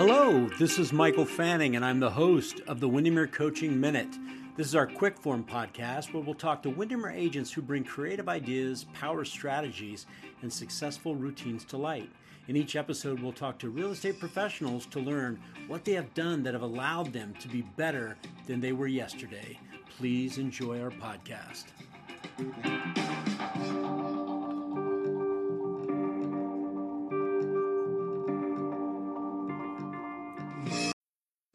Hello, this is Michael Fanning, and I'm the host of the Windermere Coaching Minute. This is our quick form podcast where we'll talk to Windermere agents who bring creative ideas, power strategies, and successful routines to light. In each episode, we'll talk to real estate professionals to learn what they have done that have allowed them to be better than they were yesterday. Please enjoy our podcast.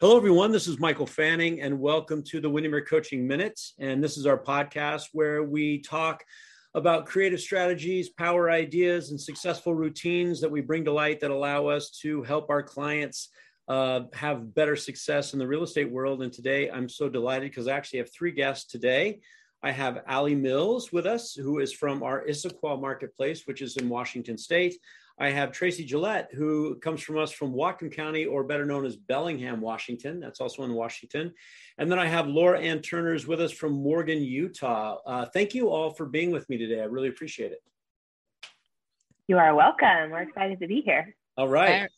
Hello, everyone. This is Michael Fanning, and welcome to the Windermere Coaching Minutes. And this is our podcast where we talk about creative strategies, power ideas, and successful routines that we bring to light that allow us to help our clients uh, have better success in the real estate world. And today, I'm so delighted because I actually have three guests today. I have Ali Mills with us, who is from our Issaquah marketplace, which is in Washington State. I have Tracy Gillette, who comes from us from Whatcom County, or better known as Bellingham, Washington. That's also in Washington. And then I have Laura Ann Turner's with us from Morgan, Utah. Uh, thank you all for being with me today. I really appreciate it. You are welcome. We're excited to be here. All right.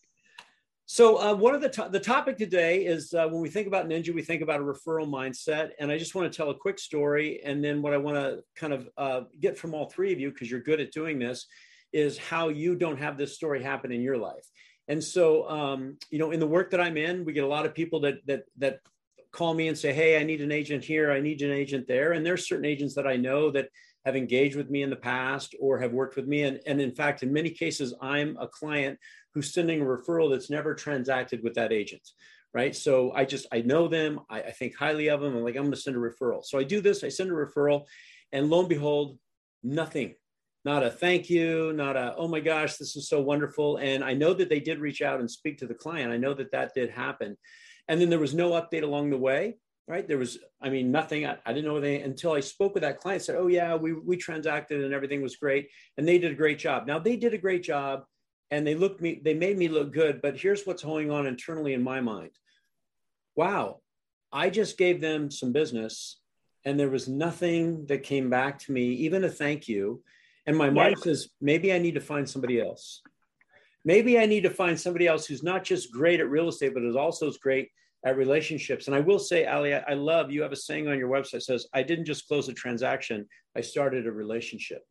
So uh, one of the to- the topic today is uh, when we think about Ninja, we think about a referral mindset, and I just want to tell a quick story, and then what I want to kind of uh, get from all three of you because you're good at doing this is how you don't have this story happen in your life. And so, um, you know, in the work that I'm in, we get a lot of people that that that call me and say, "Hey, I need an agent here. I need an agent there." And there's certain agents that I know that have engaged with me in the past or have worked with me. And, and in fact, in many cases, I'm a client who's sending a referral that's never transacted with that agent. Right. So I just, I know them. I, I think highly of them. I'm like, I'm going to send a referral. So I do this, I send a referral, and lo and behold, nothing not a thank you, not a, oh my gosh, this is so wonderful. And I know that they did reach out and speak to the client. I know that that did happen. And then there was no update along the way, right? There was, I mean, nothing. I, I didn't know anything until I spoke with that client, said, oh yeah, we, we transacted and everything was great. And they did a great job. Now they did a great job and they looked me, they made me look good. But here's what's going on internally in my mind. Wow, I just gave them some business and there was nothing that came back to me, even a thank you and my mind says, maybe I need to find somebody else. Maybe I need to find somebody else who's not just great at real estate, but is also as great at relationships. And I will say, Ali, I love you have a saying on your website says, I didn't just close a transaction, I started a relationship.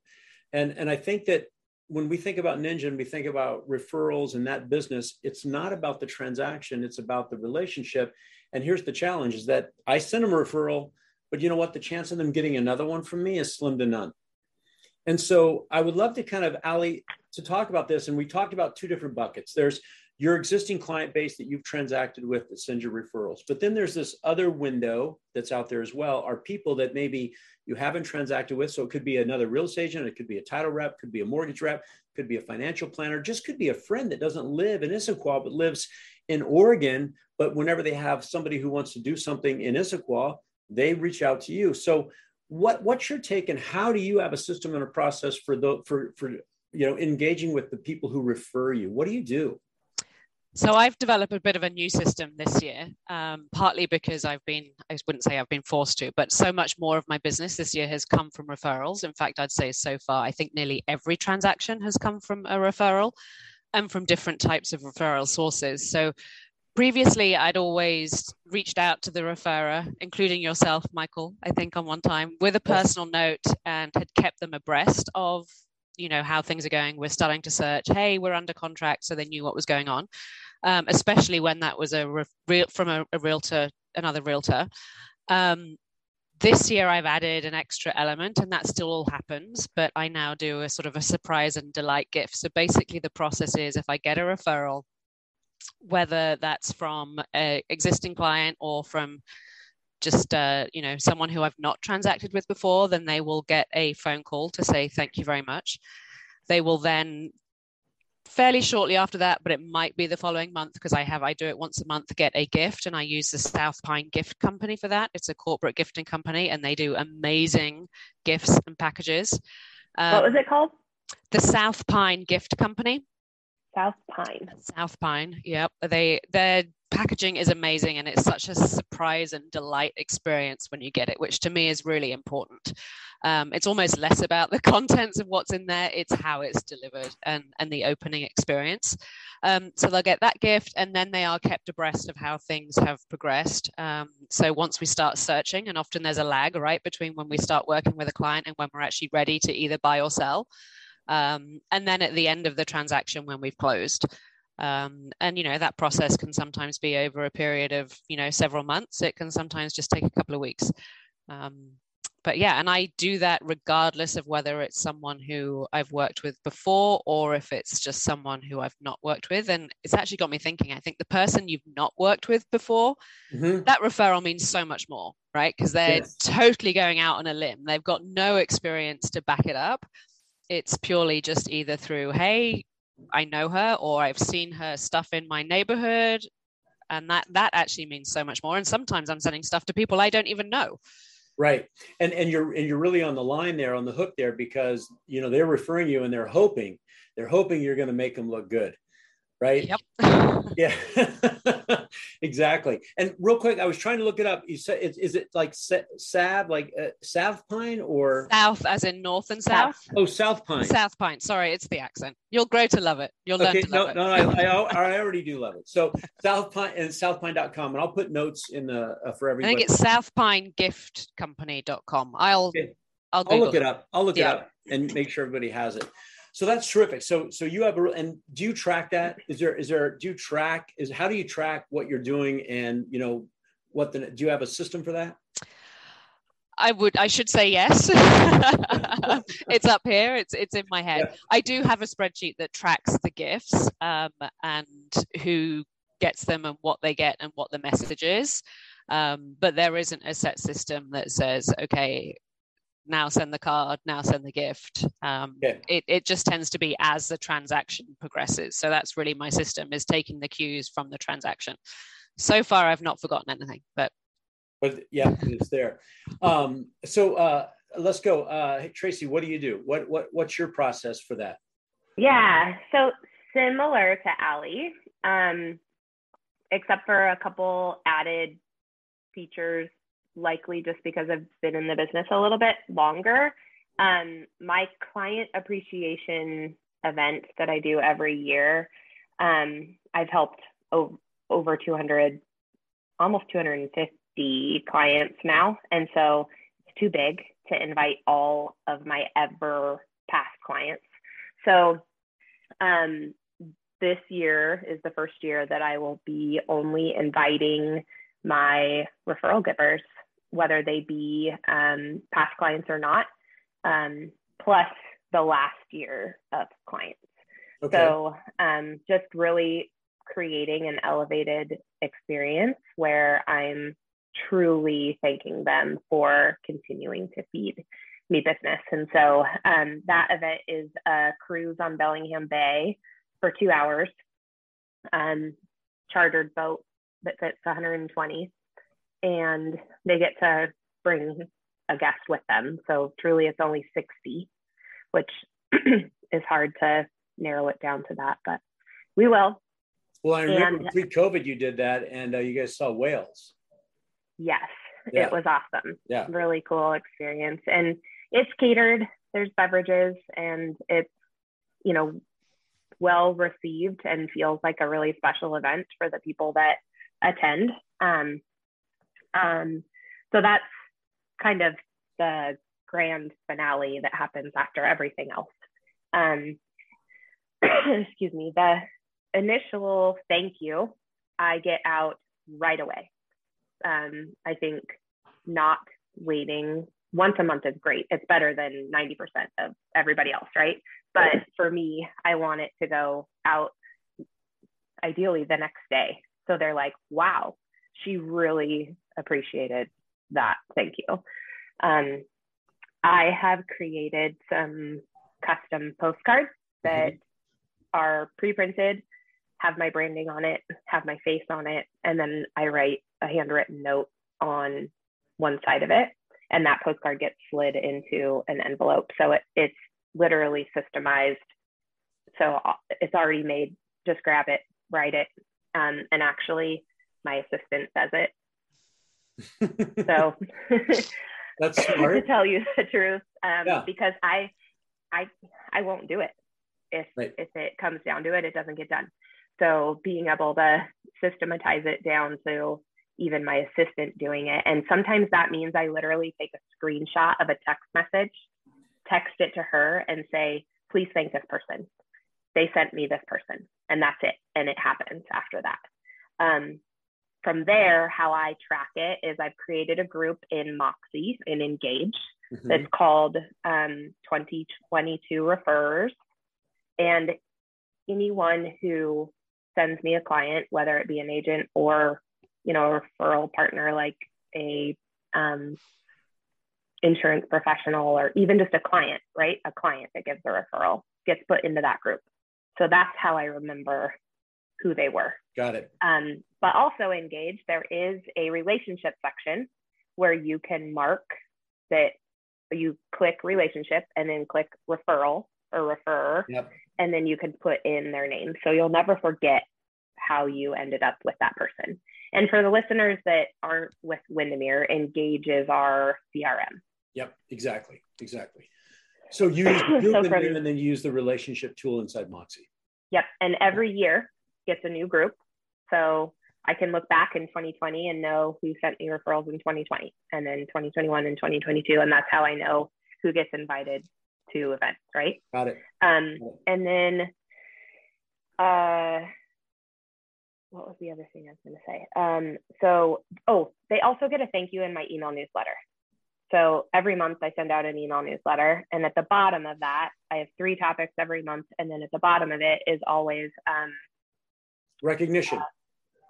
And, and I think that when we think about Ninja and we think about referrals and that business, it's not about the transaction, it's about the relationship. And here's the challenge is that I send them a referral, but you know what? The chance of them getting another one from me is slim to none. And so I would love to kind of, Ali, to talk about this. And we talked about two different buckets. There's your existing client base that you've transacted with that sends you referrals. But then there's this other window that's out there as well are people that maybe you haven't transacted with. So it could be another real estate agent, it could be a title rep, could be a mortgage rep, could be a financial planner, just could be a friend that doesn't live in Issaquah but lives in Oregon. But whenever they have somebody who wants to do something in Issaquah, they reach out to you. So what what's your take and how do you have a system and a process for the for for you know engaging with the people who refer you what do you do so I've developed a bit of a new system this year, um, partly because I've been, I wouldn't say I've been forced to, but so much more of my business this year has come from referrals. In fact, I'd say so far, I think nearly every transaction has come from a referral and from different types of referral sources. So previously I'd always reached out to the referrer, including yourself, Michael, I think on one time, with a personal note and had kept them abreast of, you know, how things are going. We're starting to search, hey, we're under contract, so they knew what was going on, um, especially when that was a re- from a, a, realtor, another realtor. Um, this year I've added an extra element and that still all happens, but I now do a sort of a surprise and delight gift. So basically the process is if I get a referral, whether that's from an existing client or from just uh, you know someone who I've not transacted with before, then they will get a phone call to say thank you very much. They will then fairly shortly after that, but it might be the following month because I have I do it once a month, get a gift, and I use the South Pine Gift Company for that. It's a corporate gifting company, and they do amazing gifts and packages. Um, what was it called? The South Pine Gift Company. South Pine. South Pine. Yep. They their packaging is amazing and it's such a surprise and delight experience when you get it, which to me is really important. Um, it's almost less about the contents of what's in there; it's how it's delivered and and the opening experience. Um, so they'll get that gift, and then they are kept abreast of how things have progressed. Um, so once we start searching, and often there's a lag right between when we start working with a client and when we're actually ready to either buy or sell. Um, and then at the end of the transaction when we've closed. Um, and you know that process can sometimes be over a period of you know several months. It can sometimes just take a couple of weeks. Um, but yeah, and I do that regardless of whether it's someone who I've worked with before or if it's just someone who I've not worked with. And it's actually got me thinking. I think the person you've not worked with before, mm-hmm. that referral means so much more, right? Because they're yes. totally going out on a limb. They've got no experience to back it up it's purely just either through hey i know her or i've seen her stuff in my neighborhood and that that actually means so much more and sometimes i'm sending stuff to people i don't even know. Right and and you're and you're really on the line there on the hook there because you know they're referring you and they're hoping they're hoping you're going to make them look good right? Yep. Yeah. Exactly. And real quick i was trying to look it up. You said is, is it like sav like uh, south pine or? South as in north and south. oh south pine. South pine. Sorry it's the accent. You'll grow to love it. You'll okay, learn to no, love it. no I, I, I, already do love it. So south pine and southpine.com and i'll put notes in the uh, for everybody. i think it's southpinegiftcompany.com i'll okay. I'll, I'll, look it up. I'll look yeah. it up and make sure everybody has it. So that's terrific. So so you have a and do you track that? Is there is there do you track is how do you track what you're doing and you know what the do you have a system for that? I would I should say yes. it's up here. It's it's in my head. Yeah. I do have a spreadsheet that tracks the gifts um, and who gets them and what they get and what the message is. Um, but there isn't a set system that says, okay, now send the card, now send the gift. Um, yeah. it, it just tends to be as the transaction progresses. So that's really my system is taking the cues from the transaction. So far, I've not forgotten anything, but. But yeah, it's there. Um, so uh, let's go. Uh, hey, Tracy, what do you do? What, what, what's your process for that? Yeah. So similar to Ali, um, except for a couple added features likely just because I've been in the business a little bit longer. Um, my client appreciation event that I do every year, um, I've helped o- over 200, almost 250 clients now. And so it's too big to invite all of my ever past clients. So um, this year is the first year that I will be only inviting my referral givers whether they be um, past clients or not, um, plus the last year of clients. Okay. So um, just really creating an elevated experience where I'm truly thanking them for continuing to feed me business. And so um, that event is a cruise on Bellingham Bay for two hours, um, chartered boat that fits 120 and they get to bring a guest with them. So truly, it's only 60, which is hard to narrow it down to that, but we will. Well, I remember and, pre-COVID you did that, and uh, you guys saw whales. Yes, yeah. it was awesome. Yeah, really cool experience, and it's catered. There's beverages, and it's you know well received and feels like a really special event for the people that attend. Um, um, so that's kind of the grand finale that happens after everything else. Um, excuse me, the initial thank you I get out right away. Um, I think not waiting once a month is great. It's better than 90% of everybody else, right? But for me, I want it to go out ideally the next day. So they're like, wow, she really appreciated that. Thank you. Um, I have created some custom postcards that are pre-printed, have my branding on it, have my face on it, and then I write a handwritten note on one side of it, and that postcard gets slid into an envelope. So it, it's literally systemized. So uh, it's already made. Just grab it, write it, um, and actually, my assistant does it. So that's smart. to tell you the truth, um, yeah. because I, I, I won't do it if right. if it comes down to it. It doesn't get done. So being able to systematize it down to even my assistant doing it. And sometimes that means I literally take a screenshot of a text message, text it to her, and say, please thank this person. They sent me this person. And that's it. And it happens after that. Um, from there, how I track it is I've created a group in Moxi in Engage mm-hmm. that's called um, 2022 Refers. And anyone who sends me a client, whether it be an agent or you know a referral partner like a um, insurance professional or even just a client, right? A client that gives a referral gets put into that group. So that's how I remember who they were. Got it. Um, but also engage, there is a relationship section where you can mark that you click relationship and then click referral or refer. Yep. And then you can put in their name. So you'll never forget how you ended up with that person. And for the listeners that aren't with Windermere, Engage is our CRM. Yep, exactly, exactly. So use so and then use the relationship tool inside Moxi. Yep, and every year gets a new group. So I can look back in 2020 and know who sent me referrals in 2020, and then 2021 and 2022, and that's how I know who gets invited to events, right? Got it. Um, and then uh, what was the other thing I was going to say? Um, so, oh, they also get a thank you in my email newsletter. So every month I send out an email newsletter, and at the bottom of that, I have three topics every month, and then at the bottom of it is always um, recognition.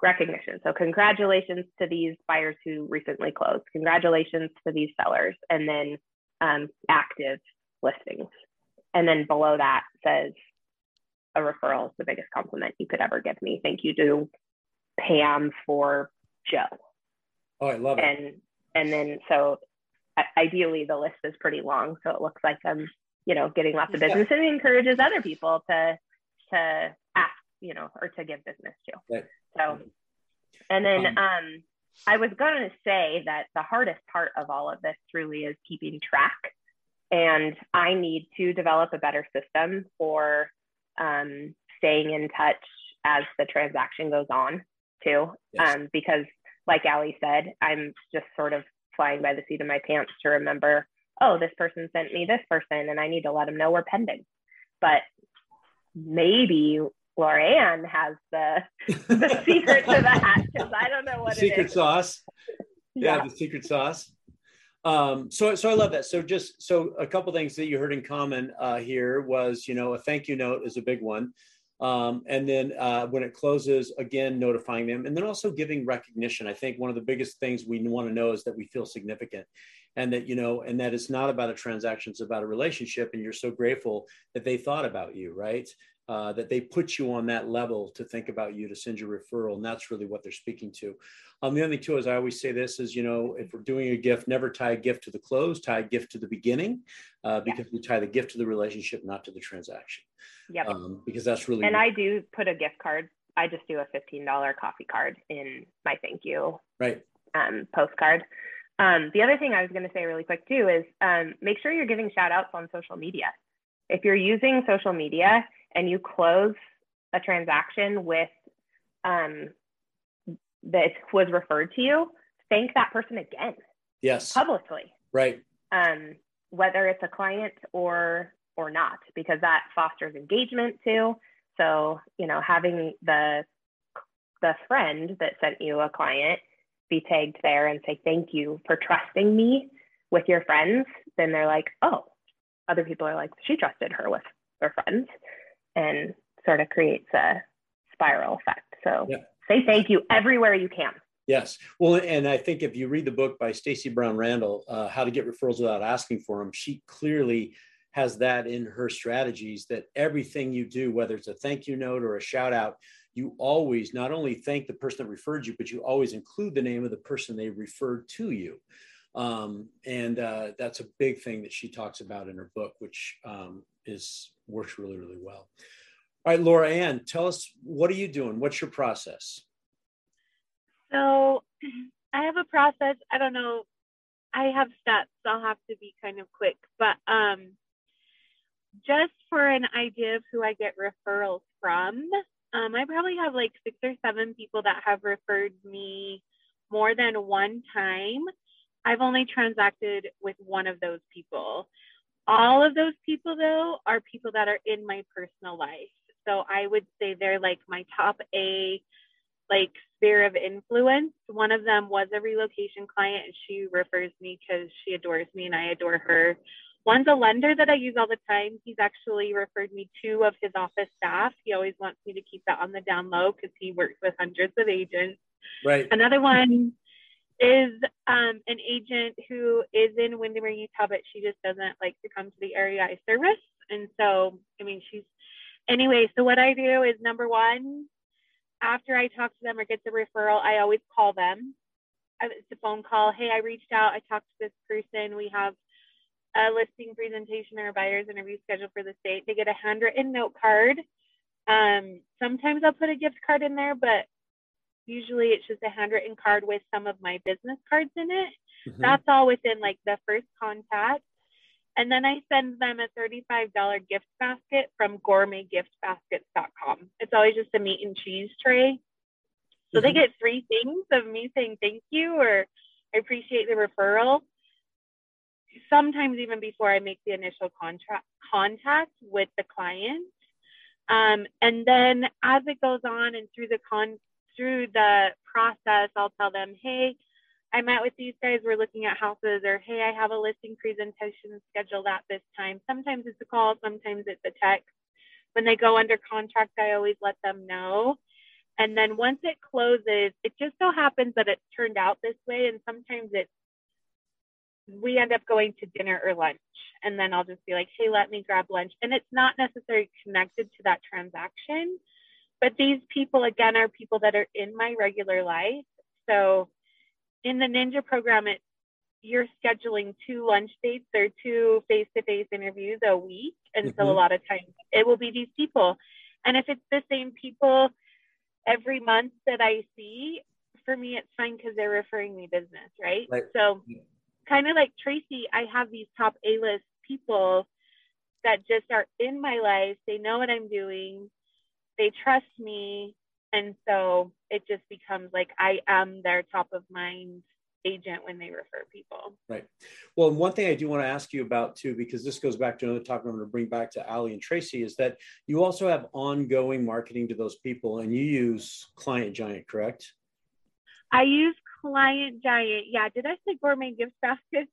Recognition. So congratulations to these buyers who recently closed. Congratulations to these sellers, and then um, active listings. And then below that says a referral is the biggest compliment you could ever give me. Thank you to Pam for Joe. Oh, I love it. And and then so ideally the list is pretty long, so it looks like I'm you know getting lots of business yeah. and encourages other people to to you know or to give business to. Right. So and then um, um I was going to say that the hardest part of all of this truly is keeping track. And I need to develop a better system for um, staying in touch as the transaction goes on too. Yes. Um, because like Ali said, I'm just sort of flying by the seat of my pants to remember, oh, this person sent me this person and I need to let them know we're pending. But maybe Laura Ann has the the secret to that because I don't know what secret sauce. Yeah, yeah, the secret sauce. Um, so, so I love that. So just, so a couple things that you heard in common uh, here was, you know, a thank you note is a big one. Um, and then uh, when it closes, again, notifying them, and then also giving recognition. I think one of the biggest things we want to know is that we feel significant, and that you know, and that it's not about a transaction; it's about a relationship. And you're so grateful that they thought about you, right? Uh, that they put you on that level to think about you to send your referral. And that's really what they're speaking to. Um, the other thing too is I always say this is, you know, if we're doing a gift, never tie a gift to the close, tie a gift to the beginning, uh, because yeah. we tie the gift to the relationship, not to the transaction. Yep. Um, because that's really. And I do put a gift card. I just do a $15 coffee card in my thank you right. um, postcard. Um, the other thing I was going to say really quick too is um, make sure you're giving shout outs on social media. If you're using social media, and you close a transaction with um, that was referred to you, thank that person again. Yes. Publicly. Right. Um, whether it's a client or or not, because that fosters engagement too. So, you know, having the the friend that sent you a client be tagged there and say thank you for trusting me with your friends, then they're like, oh, other people are like, she trusted her with their friends and sort of creates a spiral effect. So yeah. say thank you everywhere you can. Yes. Well, and I think if you read the book by Stacy Brown Randall, uh, How to Get Referrals Without Asking for Them, she clearly has that in her strategies that everything you do, whether it's a thank you note or a shout out, you always not only thank the person that referred you, but you always include the name of the person they referred to you. Um, and uh, that's a big thing that she talks about in her book, which um, is works really, really well. All right, Laura Ann, tell us what are you doing? What's your process? So I have a process. I don't know. I have steps. I'll have to be kind of quick, but um, just for an idea of who I get referrals from, um, I probably have like six or seven people that have referred me more than one time. I've only transacted with one of those people. All of those people, though, are people that are in my personal life. So I would say they're like my top A, like sphere of influence. One of them was a relocation client, and she refers me because she adores me and I adore her. One's a lender that I use all the time. He's actually referred me two of his office staff. He always wants me to keep that on the down low because he works with hundreds of agents. Right. Another one is um, an agent who is in Windermere, Utah, but she just doesn't like to come to the area I service. And so, I mean, she's anyway. So what I do is number one, after I talk to them or get the referral, I always call them. It's a phone call. Hey, I reached out. I talked to this person. We have a listing presentation or a buyer's interview scheduled for the state. They get a handwritten note card. Um, sometimes I'll put a gift card in there, but usually it's just a handwritten card with some of my business cards in it. Mm-hmm. That's all within like the first contact. And then I send them a $35 gift basket from gourmetgiftbaskets.com. It's always just a meat and cheese tray. So mm-hmm. they get three things of me saying thank you or I appreciate the referral sometimes even before I make the initial contract contact with the client. Um, and then as it goes on and through the con through the process, I'll tell them, hey, I met with these guys, we're looking at houses, or hey, I have a listing presentation scheduled at this time. Sometimes it's a call, sometimes it's a text. When they go under contract, I always let them know. And then once it closes, it just so happens that it turned out this way. And sometimes it's we end up going to dinner or lunch and then i'll just be like hey let me grab lunch and it's not necessarily connected to that transaction but these people again are people that are in my regular life so in the ninja program it you're scheduling two lunch dates or two face-to-face interviews a week and mm-hmm. so a mm-hmm. lot of times it will be these people and if it's the same people every month that i see for me it's fine because they're referring me business right, right. so kind of like Tracy, I have these top A list people that just are in my life. They know what I'm doing, they trust me. And so it just becomes like I am their top of mind agent when they refer people. Right. Well, one thing I do want to ask you about too, because this goes back to another topic I'm going to bring back to Ali and Tracy, is that you also have ongoing marketing to those people and you use Client Giant, correct? I use Client Giant. Yeah, did I say gourmet gift baskets?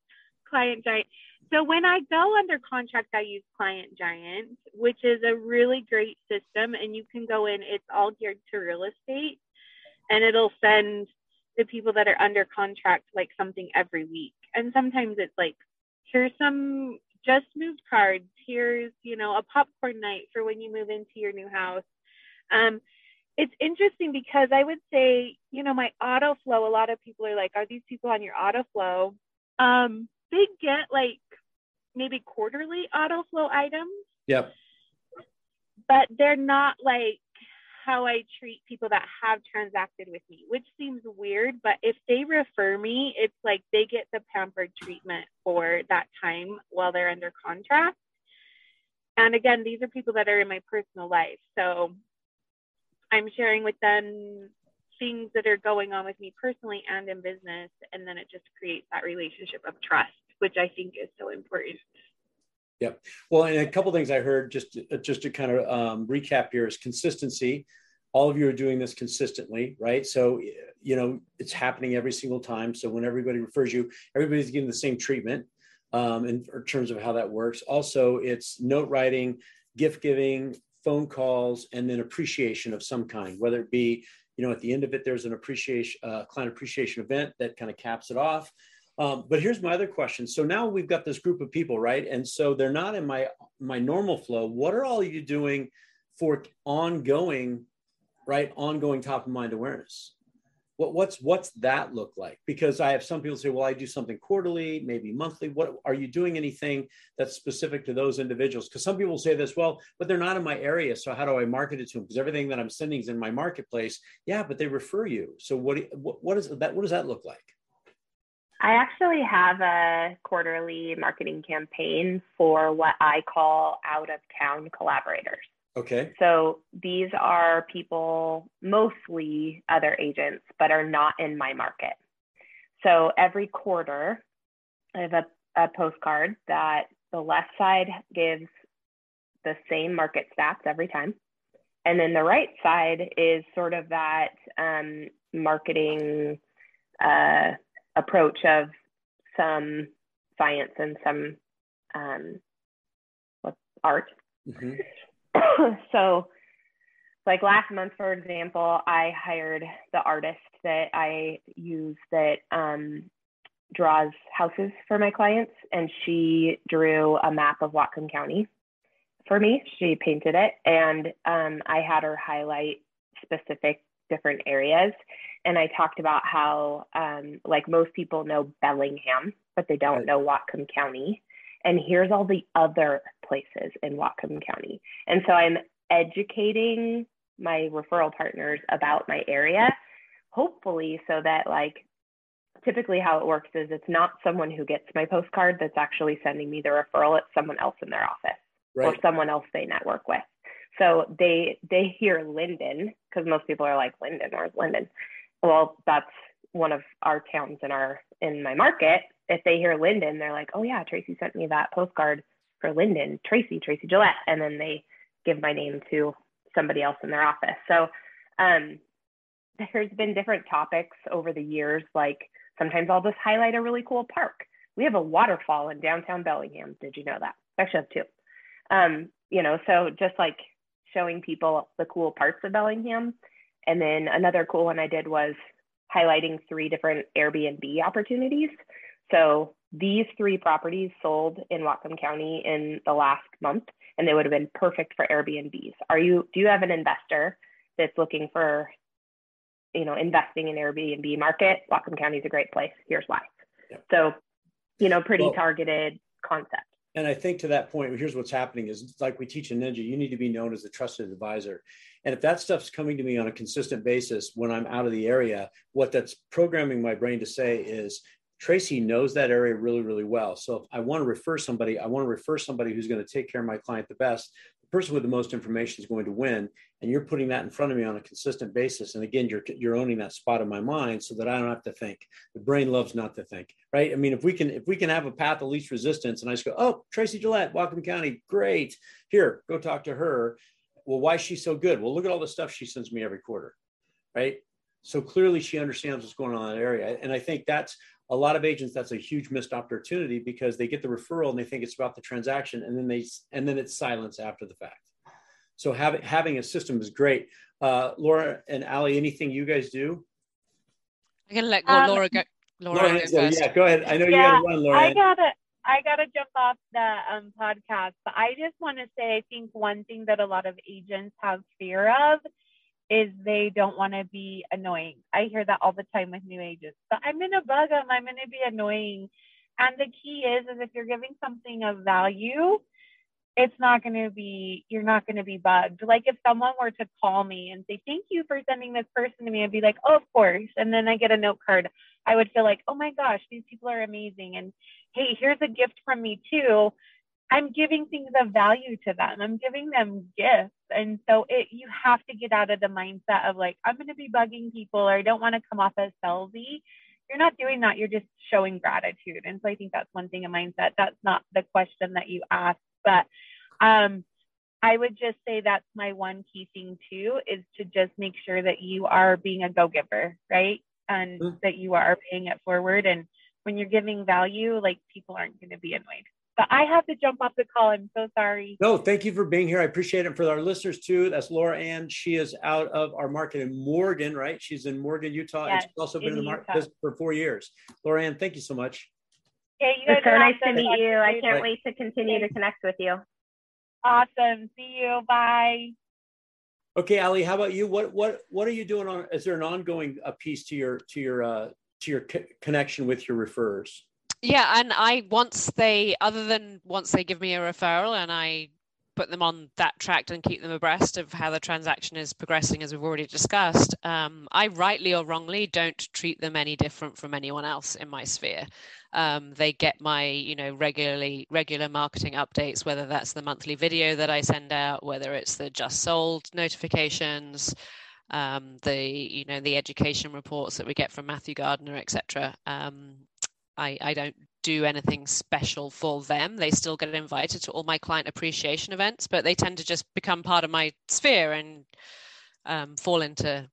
Client Giant. So when I go under contract, I use Client Giant, which is a really great system. And you can go in, it's all geared to real estate, and it'll send the people that are under contract like something every week. And sometimes it's like, here's some just moved cards. Here's, you know, a popcorn night for when you move into your new house. Um, it's interesting because I would say, you know, my auto flow, a lot of people are like, are these people on your auto flow? Um, they get like maybe quarterly auto flow items. Yep. But they're not like how I treat people that have transacted with me, which seems weird. But if they refer me, it's like they get the pampered treatment for that time while they're under contract. And again, these are people that are in my personal life. So I'm sharing with them things that are going on with me personally and in business. And then it just creates that relationship of trust, which I think is so important. Yep. Well, and a couple things I heard just to, just to kind of um, recap here is consistency. All of you are doing this consistently, right? So, you know, it's happening every single time. So when everybody refers you, everybody's getting the same treatment um, in, in terms of how that works. Also, it's note writing, gift giving, phone calls, and then appreciation of some kind, whether it be, you know, at the end of it, there's an appreciation, uh, client appreciation event that kind of caps it off. Um, but here's my other question. So now we've got this group of people, right? And so they're not in my my normal flow. What are all you doing for ongoing, right? Ongoing top of mind awareness. What, what's what's that look like? Because I have some people say, well, I do something quarterly, maybe monthly. What are you doing anything that's specific to those individuals? Because some people say this, well, but they're not in my area, so how do I market it to them? Because everything that I'm sending is in my marketplace. Yeah, but they refer you. So what what, what is that? What does that look like? I actually have a quarterly marketing campaign for what I call out of town collaborators. Okay. So these are people, mostly other agents, but are not in my market. So every quarter, I have a, a postcard that the left side gives the same market stats every time. And then the right side is sort of that um, marketing uh, approach of some science and some um, art. Mm-hmm. so like last month for example i hired the artist that i use that um, draws houses for my clients and she drew a map of whatcom county for me. She painted it and um, i had her highlight specific different areas and i talked about how um, like most people know bellingham but they don't know whatcom county. And here's all the other places in Whatcom County. And so I'm educating my referral partners about my area, hopefully, so that like typically how it works is it's not someone who gets my postcard that's actually sending me the referral, it's someone else in their office right. or someone else they network with. So they they hear Lynden because most people are like Lynden, or Lynden? Well, that's one of our towns in our in my market if they hear Lynden, they're like, oh yeah, Tracy sent me that postcard for Lynden, Tracy, Tracy Gillette. And then they give my name to somebody else in their office. So um, there's been different topics over the years. Like sometimes I'll just highlight a really cool park. We have a waterfall in downtown Bellingham. Did you know that? I actually, have two. Um, you know, so just like showing people the cool parts of Bellingham. And then another cool one I did was highlighting three different Airbnb opportunities. So these three properties sold in Whatcom County in the last month, and they would have been perfect for Airbnbs. Are you? Do you have an investor that's looking for, you know, investing in Airbnb market? Whatcom County is a great place. Here's why. Yeah. So, you know, pretty well, targeted concept. And I think to that point, here's what's happening is like we teach in Ninja, you need to be known as a trusted advisor. And if that stuff's coming to me on a consistent basis when I'm out of the area, what that's programming my brain to say is Tracy knows that area really, really well. So if I want to refer somebody, I want to refer somebody who's going to take care of my client the best. The person with the most information is going to win. And you're putting that in front of me on a consistent basis. And again, you're you're owning that spot in my mind so that I don't have to think. The brain loves not to think, right? I mean, if we can if we can have a path of least resistance and I just go, oh, Tracy Gillette, Whatcom County, great. Here, go talk to her. Well, why is she so good? Well, look at all the stuff she sends me every quarter, right? So clearly she understands what's going on in that area. And I think that's a lot of agents that's a huge missed opportunity because they get the referral and they think it's about the transaction and then they and then it's silence after the fact. So having having a system is great. Uh, laura and ali anything you guys do? I'm gonna let um, laura go laura, laura go first. yeah go ahead. I know yeah, you gotta run laura. I gotta i gotta jump off the um, podcast but i just want to say i think one thing that a lot of agents have fear of is they don't want to be annoying. I hear that all the time with new agents. But I'm gonna bug them. I'm gonna be annoying. And the key is, is if you're giving something of value, it's not to be you're not to be bugged like if someone were to call me and say thank you for sending this person to me i'd be like oh of course and then i get a note card i would feel like oh my gosh these people are amazing and hey here's a gift from me too I'm giving things of value to them. I'm giving them gifts. And so it you have to get out of the mindset of like, I'm gonna be bugging people or I don't want to come off as salesy. You're not doing that, you're just showing gratitude. And so I think that's one thing a mindset. That's not the question that you asked, but um I would just say that's my one key thing too is to just make sure that you are being a go giver, right? And mm-hmm. that you are paying it forward. And when you're giving value, like people aren't going to be annoyed. But I have to jump off the call. I'm so sorry. No, thank you for being here. I appreciate it for our listeners too. That's Laura Ann. She is out of our market in Morgan, right? She's in Morgan, Utah. Yes, and she's also been in, in the market for four years. Laura Ann, thank you so much. Yeah, you guys it's so nice to meet you. I can't right. wait to continue to connect with you. Awesome. See you. Bye. Okay, Ali, how about you? What what what are you doing on? Is there an ongoing uh, piece to your to your uh, to your co- connection with your referrers? Yeah, and I once they other than once they give me a referral and I put them on that track and keep them abreast of how the transaction is progressing, as we've already discussed. Um, I rightly or wrongly don't treat them any different from anyone else in my sphere. Um, they get my, you know, regularly regular marketing updates, whether that's the monthly video that I send out, whether it's the just sold notifications, um, the, you know, the education reports that we get from Matthew Gardner, etc. I, I don't do anything special for them. They still get invited to all my client appreciation events, but they tend to just become part of my sphere and um, fall into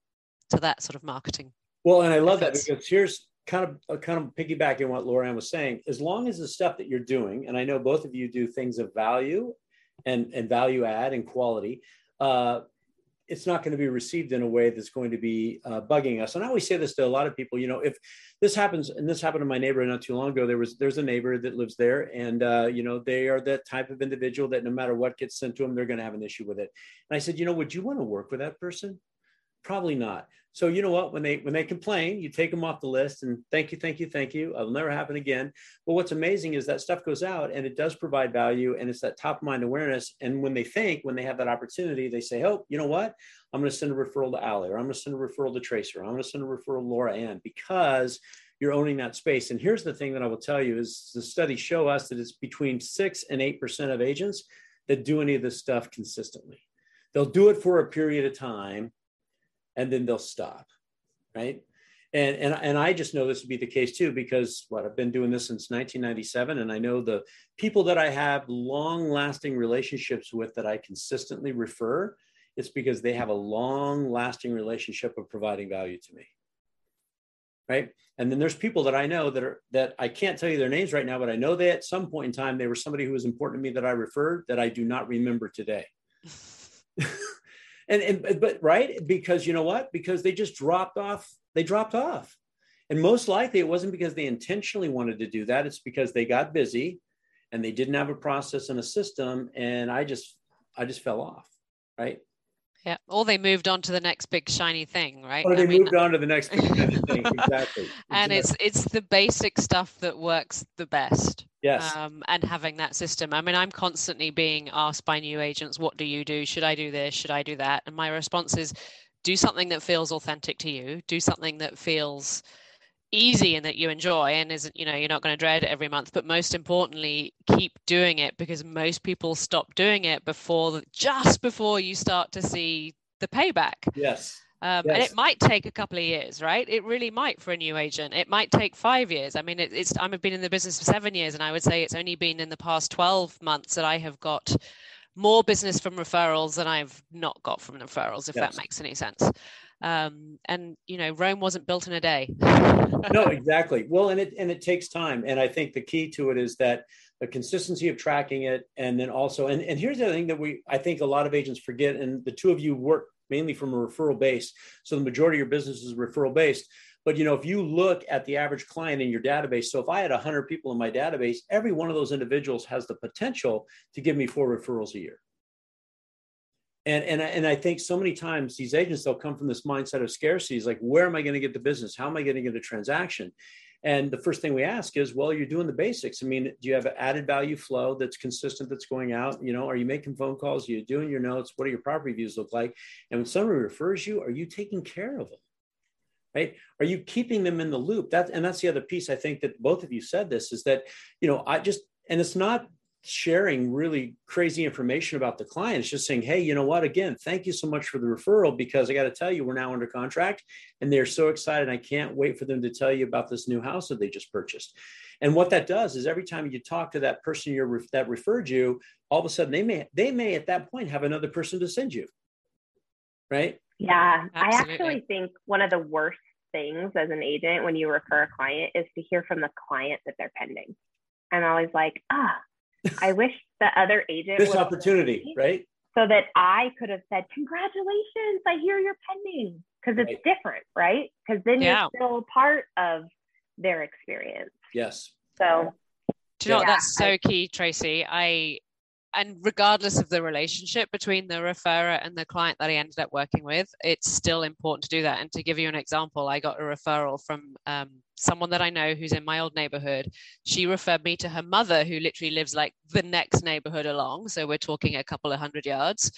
to that sort of marketing. Well, and I love efforts. that because here's kind of uh, kind of piggybacking what Lauren was saying. As long as the stuff that you're doing, and I know both of you do things of value and and value add and quality. Uh, it's not going to be received in a way that's going to be uh, bugging us. And I always say this to a lot of people. You know, if this happens, and this happened to my neighbor not too long ago, there was there's a neighbor that lives there, and uh, you know they are that type of individual that no matter what gets sent to them, they're going to have an issue with it. And I said, you know, would you want to work with that person? Probably not. So you know what? When they when they complain, you take them off the list and thank you, thank you, thank you. It'll never happen again. But what's amazing is that stuff goes out and it does provide value and it's that top of mind awareness. And when they think, when they have that opportunity, they say, "Oh, you know what? I'm going to send a referral to Ali, or I'm going to send a referral to Tracer, or I'm going to send a referral to Laura Ann because you're owning that space." And here's the thing that I will tell you: is the studies show us that it's between six and eight percent of agents that do any of this stuff consistently. They'll do it for a period of time and then they'll stop, right? And, and, and I just know this would be the case too, because what I've been doing this since 1997. And I know the people that I have long lasting relationships with that I consistently refer, it's because they have a long lasting relationship of providing value to me. Right. And then there's people that I know that are that I can't tell you their names right now, but I know they at some point in time they were somebody who was important to me that I referred that I do not remember today. and, and but right? Because you know what? Because they just dropped off they dropped off. And most likely it wasn't because they intentionally wanted to do that. It's because they got busy and they didn't have a process and a system. And i just i just fell off right yeah, or they moved on to the next big shiny thing, right? Or they I mean, on to the next big shiny thing, exactly. And it's it's the basic stuff that works the best. Yes. Um, and having that system. I mean, I'm constantly being asked by new agents, "What do you do? Should I do this? Should I do that?" And my response is, do something that feels authentic to you. Do something that feels easy and that you enjoy and isn't you know you're not going to dread it every month but most importantly keep doing it because most people stop doing it before just before you start to see the payback. Yes. Um, yes. and it might take a couple of years right? It really might for a new agent. It might take five years. I mean it, it's i've been in the business for seven years and i would say it's only been in the past 12 months that i have got more business from referrals than i've not got from referrals if yes. that makes any sense um, and you know rome wasn't built in a day. No exactly. Well and it and it takes time. And i think the key to it is that the consistency of tracking it and then also and, and here's the thing that we i think a lot of agents forget and the two of you work mainly from a referral base. So the majority of your business is referral based. But you know if you look at the average client in your database so if i had 100 people in my database every one of those individuals has the potential to give me four referrals a year and and and I think so many times these agents they'll come from this mindset of scarcity. Is like, where am I going to get the business? How am I going to get a transaction? And the first thing we ask is, well, you're doing the basics. I mean, do you have an added value flow that's consistent, that's going out? You know, are you making phone calls? Are you doing your notes? What do your property views look like? And when somebody refers you, are you taking care of them? Right? Are you keeping them in the loop? That and that's the other piece. I think that both of you said this is that, you know, I just and it's not sharing really crazy information about the client. It's just saying, hey, you know what? Again, thank you so much for the referral because I got to tell you, we're now under contract and they're so excited. I can't wait for them to tell you about this new house that they just purchased. And what that does is every time you talk to that person you're, that referred you, all of a sudden they may they may at that point have another person to send you. Right? Yeah, Absolutely. I actually think one of the worst things as an agent when you refer a client is to hear from the client that they're pending. I'm always like, ah, I wish the other agent this opportunity, right? So that I could have said, Congratulations, I hear you're pending. Because it's right. different, right? Because then yeah. you're still part of their experience. Yes. So do you know yeah, that's so I, key, Tracy? I and regardless of the relationship between the referrer and the client that I ended up working with, it's still important to do that. And to give you an example, I got a referral from um, someone that I know who's in my old neighborhood. She referred me to her mother, who literally lives like the next neighborhood along. So we're talking a couple of hundred yards.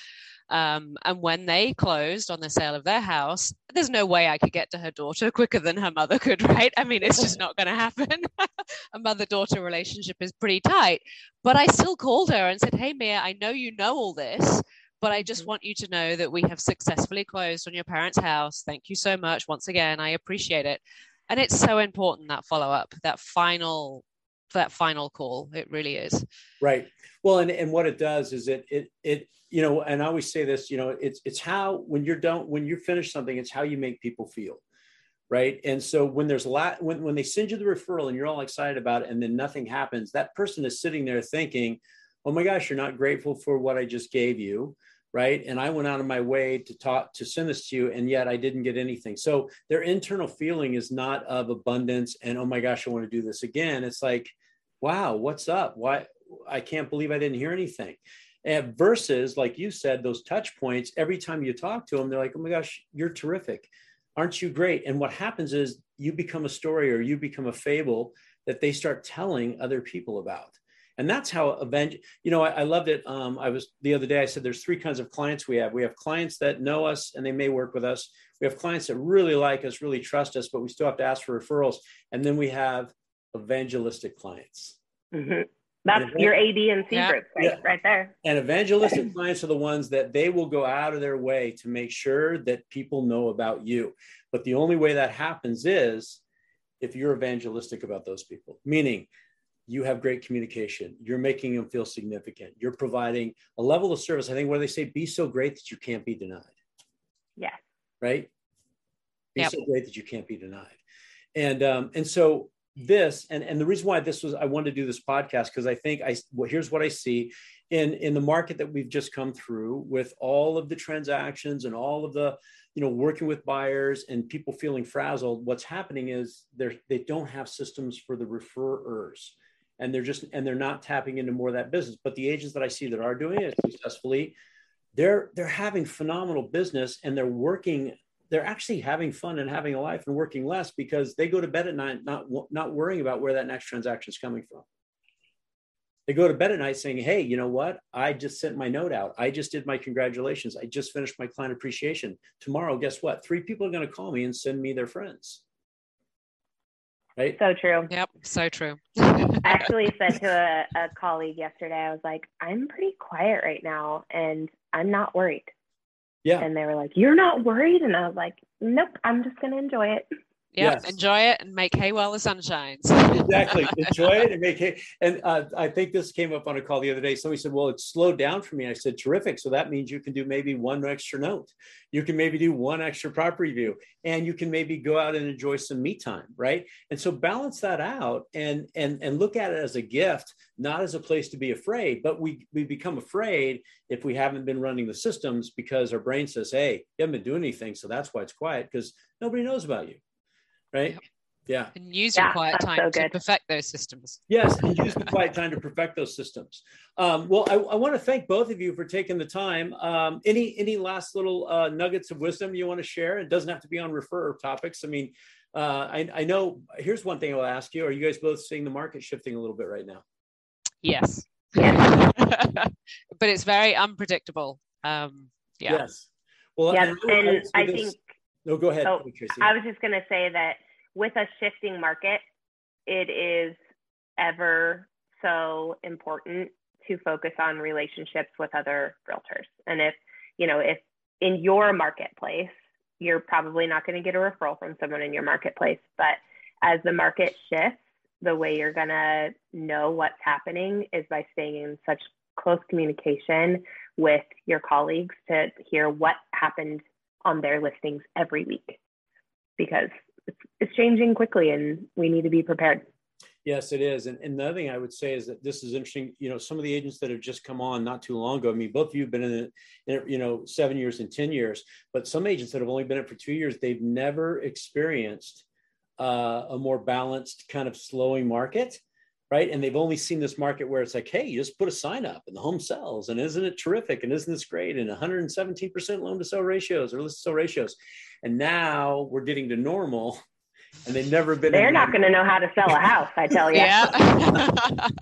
Um, and when they closed on the sale of their house, there's no way I could get to her daughter quicker than her mother could, right? I mean, it's just not going to happen. a mother daughter relationship is pretty tight. But I still called her and said, Hey, Mia, I know you know all this, but I just mm-hmm. want you to know that we have successfully closed on your parents' house. Thank you so much. Once again, I appreciate it. And it's so important that follow up, that final that final call. It really is. Right. Well, and, and what it does is it it it you know, and I always say this, you know, it's it's how when you're done when you finish something, it's how you make people feel. Right. And so when there's a lot when when they send you the referral and you're all excited about it and then nothing happens, that person is sitting there thinking, Oh my gosh, you're not grateful for what I just gave you right and i went out of my way to talk to send this to you and yet i didn't get anything so their internal feeling is not of abundance and oh my gosh i want to do this again it's like wow what's up why i can't believe i didn't hear anything and versus, like you said, those touch points, every time you talk to them, they're like, oh my gosh, you're terrific. Aren't you great? And what happens is you become a story or you become a fable that they start telling other people about. And that's how event, you know, I, I loved it. Um, I was the other day, I said there's three kinds of clients we have. We have clients that know us and they may work with us. We have clients that really like us, really trust us, but we still have to ask for referrals. And then we have evangelistic clients. Mm-hmm. That's your A, B, and C yeah. groups right, yeah. right there. And evangelistic clients are the ones that they will go out of their way to make sure that people know about you. But the only way that happens is if you're evangelistic about those people, meaning you have great communication, you're making them feel significant, you're providing a level of service. I think where they say, be so great that you can't be denied. Yeah. Right? Be yep. so great that you can't be denied. And um, and so this and and the reason why this was i wanted to do this podcast because i think i well, here's what i see in in the market that we've just come through with all of the transactions and all of the you know working with buyers and people feeling frazzled what's happening is they're they don't have systems for the referrers and they're just and they're not tapping into more of that business. But the agents that i see that are doing it successfully they're they're having phenomenal business and they're working they're actually having fun and having a life and working less because they go to bed at night not not worrying about where that next transaction is coming from. They go to bed at night saying hey you know what? I just sent my note out. I just did my congratulations. I just finished my client appreciation. Tomorrow guess what? Three people are going to call me and send me their friends right so true yep so true i actually said to a, a colleague yesterday i was like i'm pretty quiet right now and i'm not worried yeah. And they were like, You're not worried? And I was like, Nope, I'm just going to enjoy it. Yeah, yes. enjoy it and make hay while the sun shines. exactly. Enjoy it and make hay. And uh, I think this came up on a call the other day. Somebody said, Well, it slowed down for me. I said, Terrific. So that means you can do maybe one extra note. You can maybe do one extra property view and you can maybe go out and enjoy some me time. Right. And so balance that out and and and look at it as a gift, not as a place to be afraid. But we we become afraid if we haven't been running the systems because our brain says, Hey, you haven't been doing anything. So that's why it's quiet because nobody knows about you right? Yeah. And use your quiet time so to perfect those systems. Yes, and use the quiet time to perfect those systems. Um, well, I, I, want to thank both of you for taking the time. Um, any any last little uh, nuggets of wisdom you want to share? It doesn't have to be on refer topics. I mean, uh, I, I know. Here's one thing I'll ask you: Are you guys both seeing the market shifting a little bit right now? Yes. but it's very unpredictable. Um, yeah. Yes. Well, yeah, and, and I think. No, go ahead. Oh, I was just going to say that with a shifting market, it is ever so important to focus on relationships with other realtors. And if, you know, if in your marketplace, you're probably not going to get a referral from someone in your marketplace, but as the market shifts, the way you're going to know what's happening is by staying in such close communication with your colleagues to hear what happened on their listings every week because it's, changing quickly and we need to be prepared. Yes, it is. And, and another thing I would say is that this is interesting. You know, some of the agents that have just come on not too long ago, I mean, both of you have been in it, you know, seven years and 10 years, but some agents that have only been in it for two years, they've never experienced uh, a more balanced kind of slowing market. Right. And they've only seen this market where it's like, hey, you just put a sign up and the home sells. And isn't it terrific? And isn't this great? And 117% loan to sell ratios or list to sell ratios. And now we're getting to normal and they've never been. They're not going to know how to sell a house, I tell you. Yeah.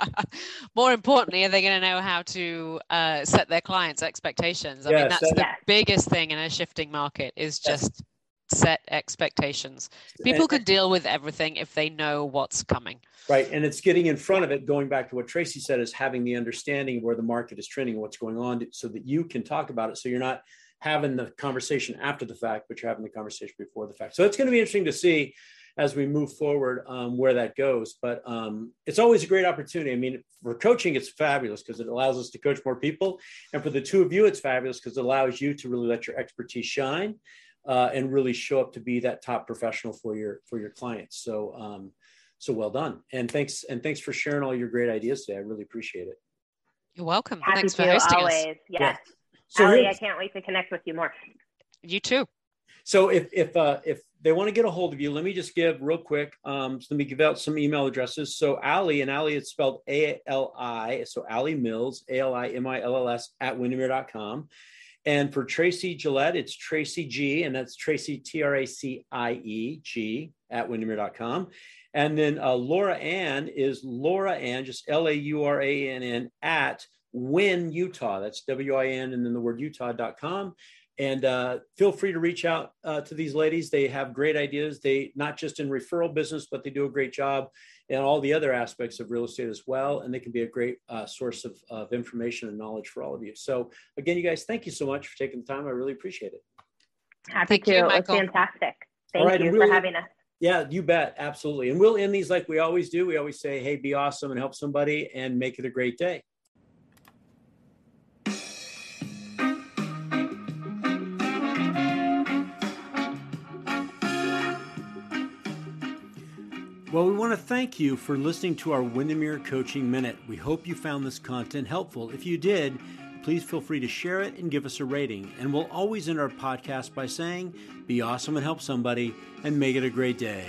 More importantly, are they going to know how to uh, set their clients' expectations? I yes, mean, that's that, the yes. biggest thing in a shifting market is just yes. set expectations. People and, can deal with everything if they know what's coming. Right, and it's getting in front of it. Going back to what Tracie said, is having the understanding of where the market is trending, what's going on, so that you can talk about it. So you're not having the conversation after the fact, but you're having the conversation before the fact. So it's going to be interesting to see as we move forward um, where that goes. But um, it's always a great opportunity. I mean, for coaching, it's fabulous because it allows us to coach more people. And for the two of you, it's fabulous because it allows you to really let your expertise shine uh, and really show up to be that top professional for your for your clients. So um, so well done. And thanks and thanks for sharing all your great ideas today. I really appreciate it. You're welcome. Happy thanks for hosting always. us. Yes. Yeah. So Ali, I can't wait to connect with you more. You too. So if if uh, if they want to get a hold of you, let me just give real quick. Um, so let me give out some email addresses. So Ali and Ali, it's spelled A L I. So Ali Mills, A L I M I L L S at windermere.com. And for Tracie Gillette, it's Tracie G, and that's Tracie T R A C I E G at windermere.com. And then uh, Laura Ann is Laura Ann, just L A U R A N N at Win Utah. That's W I N and then the word Utah.com. And uh, feel free to reach out uh, to these ladies. They have great ideas. They not just in referral business, but they do a great job in all the other aspects of real estate as well. And they can be a great uh, source of, of information and knowledge for all of you. So again, you guys, thank you so much for taking the time. I really appreciate it. Happy thank to. You, it was fantastic. Thank right, you for having us. Yeah, you bet. Absolutely. And we'll end these like we always do. We always say, hey, be awesome and help somebody and make it a great day. Well, we want to thank you for listening to our Windermere Coaching Minute. We hope you found this content helpful. If you did, please feel free to share it and give us a rating. And we'll always end our podcast by saying, be awesome and help somebody, and make it a great day.